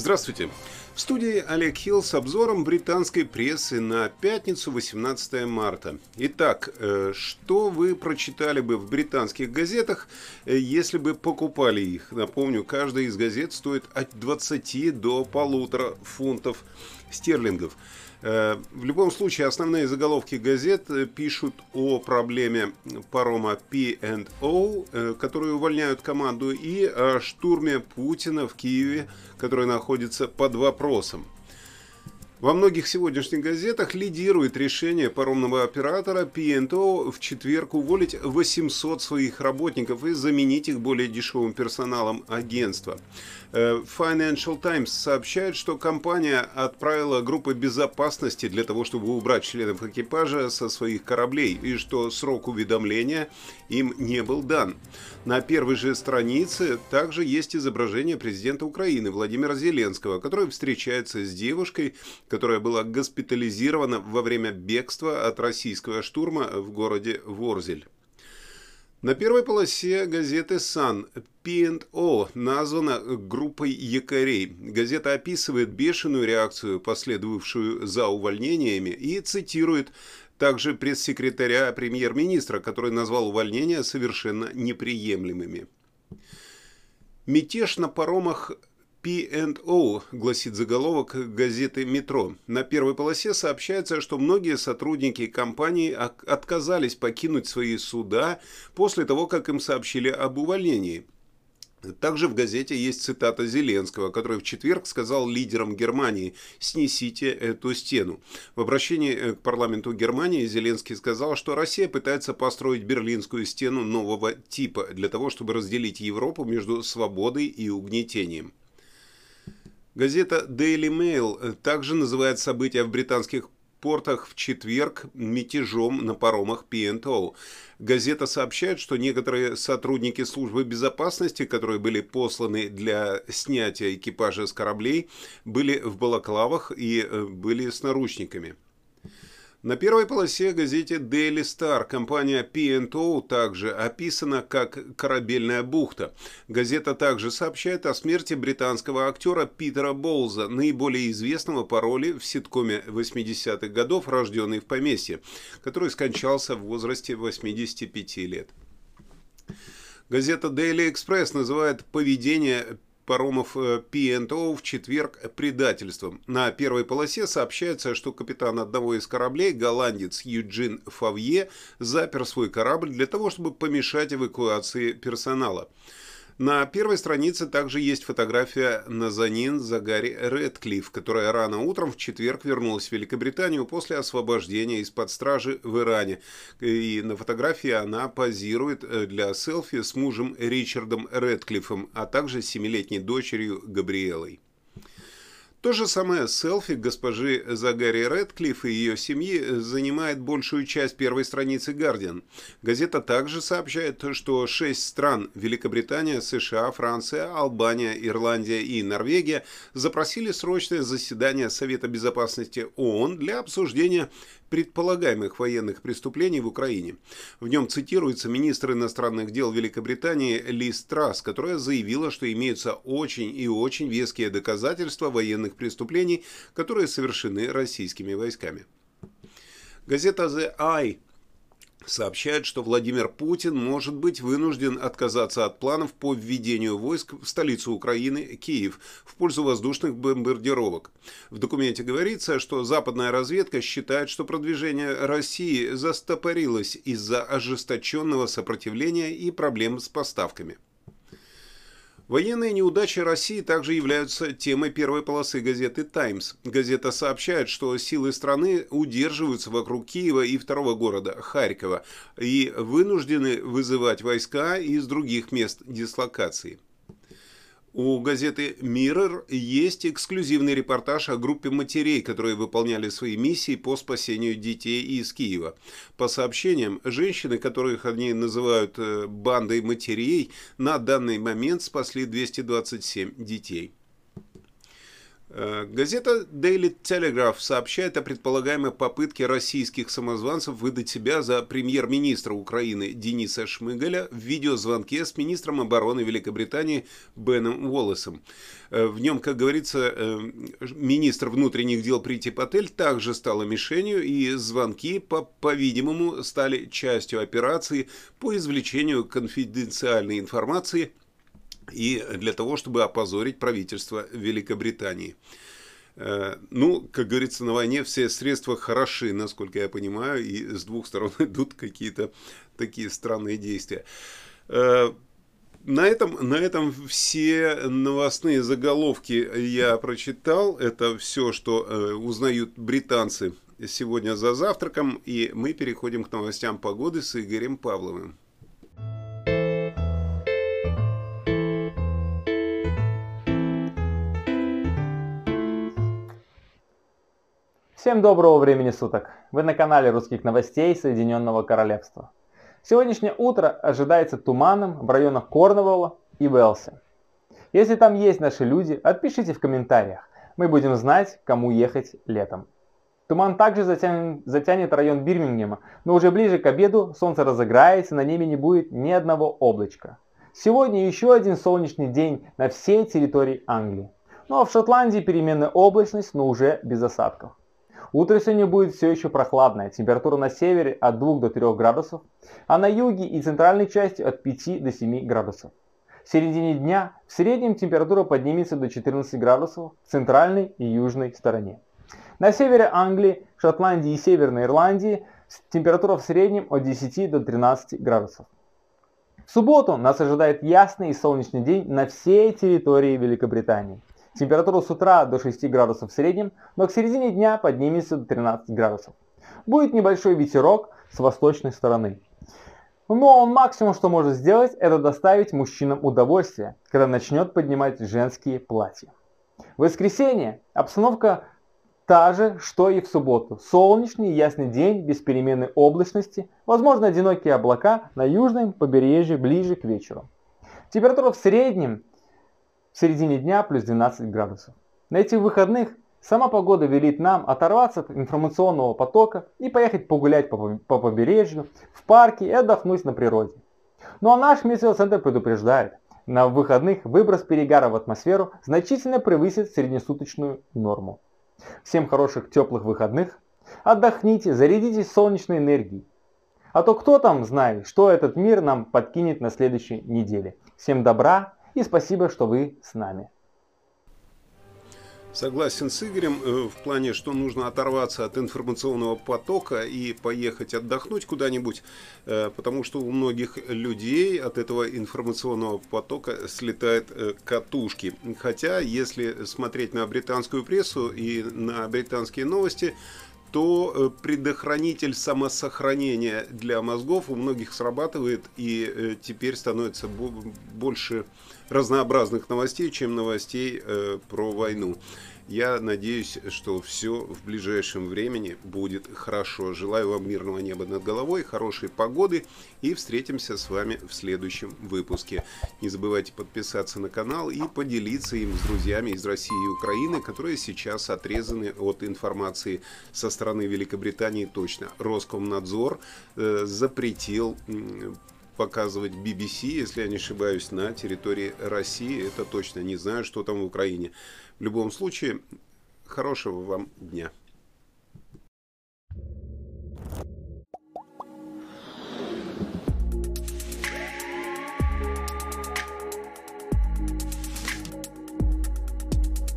Здравствуйте. В студии Олег Хилл с обзором британской прессы на пятницу 18 марта. Итак, э, что вы прочитали бы в британских газетах, э, если бы покупали их? Напомню, каждая из газет стоит от 20 до полутора фунтов стерлингов. Э, в любом случае, основные заголовки газет э, пишут о проблеме парома P&O, э, которые увольняют команду, и о штурме Путина в Киеве, который находится под вопросом. Во многих сегодняшних газетах лидирует решение паромного оператора P&O в четверг уволить 800 своих работников и заменить их более дешевым персоналом агентства. Э, Financial Times сообщает, что компания отправила группы безопасности для того, чтобы убрать членов экипажа со своих кораблей, и что срок уведомления им не был дан. На первой же странице также есть изображение президента Украины Владимира Зеленского, который встречается с девушкой, которая была госпитализирована во время бегства от российского штурма в городе Ворзель. На первой полосе газеты «Сан» P&O названа группой якорей. Газета описывает бешеную реакцию, последовавшую за увольнениями, и цитирует также пресс-секретаря премьер-министра, который назвал увольнения совершенно неприемлемыми. Мятеж на паромах P&O, гласит заголовок газеты «Метро». На первой полосе сообщается, что многие сотрудники компании отказались покинуть свои суда после того, как им сообщили об увольнении. Также в газете есть цитата Зеленского, который в четверг сказал лидерам Германии «снесите эту стену». В обращении э, к парламенту Германии Зеленский сказал, что Россия пытается построить Берлинскую стену нового типа для того, чтобы разделить Европу между свободой и угнетением. Газета Daily Mail э, также называет события в британских портах в четверг мятежом на паромах P&O. Газета сообщает, что некоторые сотрудники службы безопасности, которые были посланы для снятия экипажа с кораблей, были в балаклавах и э, были с наручниками. На первой полосе газете Daily Star компания P&O также описана как «Корабельная бухта». Газета также сообщает о смерти британского актера Питера Боулза, наиболее известного по роли в ситкоме 80-х годов «Рожденный в поместье», который скончался в возрасте 85 лет. Газета Daily Express называет поведение паромов P&O в четверг предательством. На первой полосе сообщается, что капитан одного из кораблей, голландец Юджин Фавье, запер свой корабль для того, чтобы помешать эвакуации персонала. На первой странице также есть фотография Назанин Загари Редклифф, которая рано утром в четверг вернулась в Великобританию после освобождения из-под стражи в Иране. И на фотографии она позирует э, для селфи с мужем Ричардом Редклиффом, а также семилетней дочерью Габриэлой. То же самое селфи госпожи Загари Редклифф и ее семьи занимает большую часть первой страницы «Гардиан». Газета также сообщает, что шесть стран – Великобритания, США, Франция, Албания, Ирландия и Норвегия – запросили срочное заседание Совета Безопасности ООН для обсуждения предполагаемых военных преступлений в Украине. В нем цитируется министр иностранных дел Великобритании Лиз Трасс, которая заявила, что имеются очень и очень веские доказательства военных преступлений, которые совершены российскими войсками. Газета The Eye сообщает, что Владимир Путин может быть вынужден отказаться от планов по введению войск в столицу Украины, Киев, в пользу воздушных бомбардировок. В документе говорится, что западная разведка считает, что продвижение России застопорилось из-за ожесточенного сопротивления и проблем с поставками. Военные неудачи России также являются темой первой полосы газеты «Таймс». Газета сообщает, что силы страны удерживаются вокруг Киева и второго города, Харькова, и вынуждены вызывать войска из других мест дислокации. У газеты Mirror есть эксклюзивный репортаж о группе матерей, которые выполняли свои миссии по спасению детей из Киева. По сообщениям, женщины, которых они называют э, бандой матерей, на данный момент спасли 227 детей. Э, газета Daily Telegraph сообщает о предполагаемой попытке российских самозванцев выдать себя за премьер-министра Украины Дениса Шмыгаля в видеозвонке с министром обороны Великобритании Беном Уоллесом. Э, в нем, как говорится, э, министр внутренних дел Прити Патель также стала мишенью, и звонки, по-видимому, по стали частью операции по извлечению конфиденциальной информации – и для того, чтобы опозорить правительство Великобритании. Э, ну, как говорится, на войне все средства хороши, насколько я понимаю, и с двух сторон идут какие-то такие странные действия. Э, на этом, на этом все новостные заголовки я прочитал. Это все, что э, узнают британцы сегодня за завтраком. И мы переходим к новостям погоды с Игорем Павловым. Всем доброго времени суток! Вы на канале русских новостей Соединенного Королевства. Сегодняшнее утро ожидается туманом в районах Корнуолла и Уэлси. Если там есть наши люди, отпишите в комментариях. Мы будем знать, кому ехать летом. Туман также затянет, затянет район Бирмингема, но уже ближе к обеду солнце разыграется, на небе не будет ни одного облачка. Сегодня еще один солнечный день на всей территории Англии. Ну а в Шотландии переменная облачность, но уже без осадков. Утро сегодня будет все еще прохладное, температура на севере от 2 до 3 градусов, а на юге и центральной части от 5 до 7 градусов. В середине дня в среднем температура поднимется до 14 градусов в центральной и южной стороне. На севере Англии, Шотландии и Северной Ирландии температура в среднем от 10 до 13 градусов. В субботу нас ожидает ясный и солнечный день на всей территории Великобритании. Температура с утра до 6 градусов в среднем, но к середине дня поднимется до 13 градусов. Будет небольшой ветерок с восточной стороны. Но он максимум, что может сделать, это доставить мужчинам удовольствие, когда начнет поднимать женские платья. В воскресенье обстановка та же, что и в субботу. Солнечный ясный день без переменной облачности, возможно одинокие облака на южном побережье ближе к вечеру. Температура в среднем в середине дня плюс 12 градусов. На этих выходных сама погода велит нам оторваться от информационного потока и поехать погулять по, по побережью, в парке и отдохнуть на природе. Ну а наш метеоцентр предупреждает, на выходных выброс перегара в атмосферу значительно превысит среднесуточную норму. Всем хороших теплых выходных, отдохните, зарядитесь солнечной энергией. А то кто там знает, что этот мир нам подкинет на следующей неделе. Всем добра и спасибо, что вы с нами. Согласен с Игорем э, в плане, что нужно оторваться от информационного потока и поехать отдохнуть куда-нибудь, э, потому что у многих людей от этого информационного потока слетают э, катушки. Хотя, если смотреть на британскую прессу и на британские новости, то э, предохранитель самосохранения для мозгов у многих срабатывает и э, теперь становится больше разнообразных новостей, чем новостей э, про войну. Я надеюсь, что все в ближайшем времени будет хорошо. Желаю вам мирного неба над головой, хорошей погоды и встретимся с вами в следующем выпуске. Не забывайте подписаться на канал и поделиться им с друзьями из России и Украины, которые сейчас отрезаны от информации со стороны Великобритании точно. Роскомнадзор э, запретил показывать BBC, если я не ошибаюсь, на территории России. Это точно не знаю, что там в Украине. В любом случае, хорошего вам дня.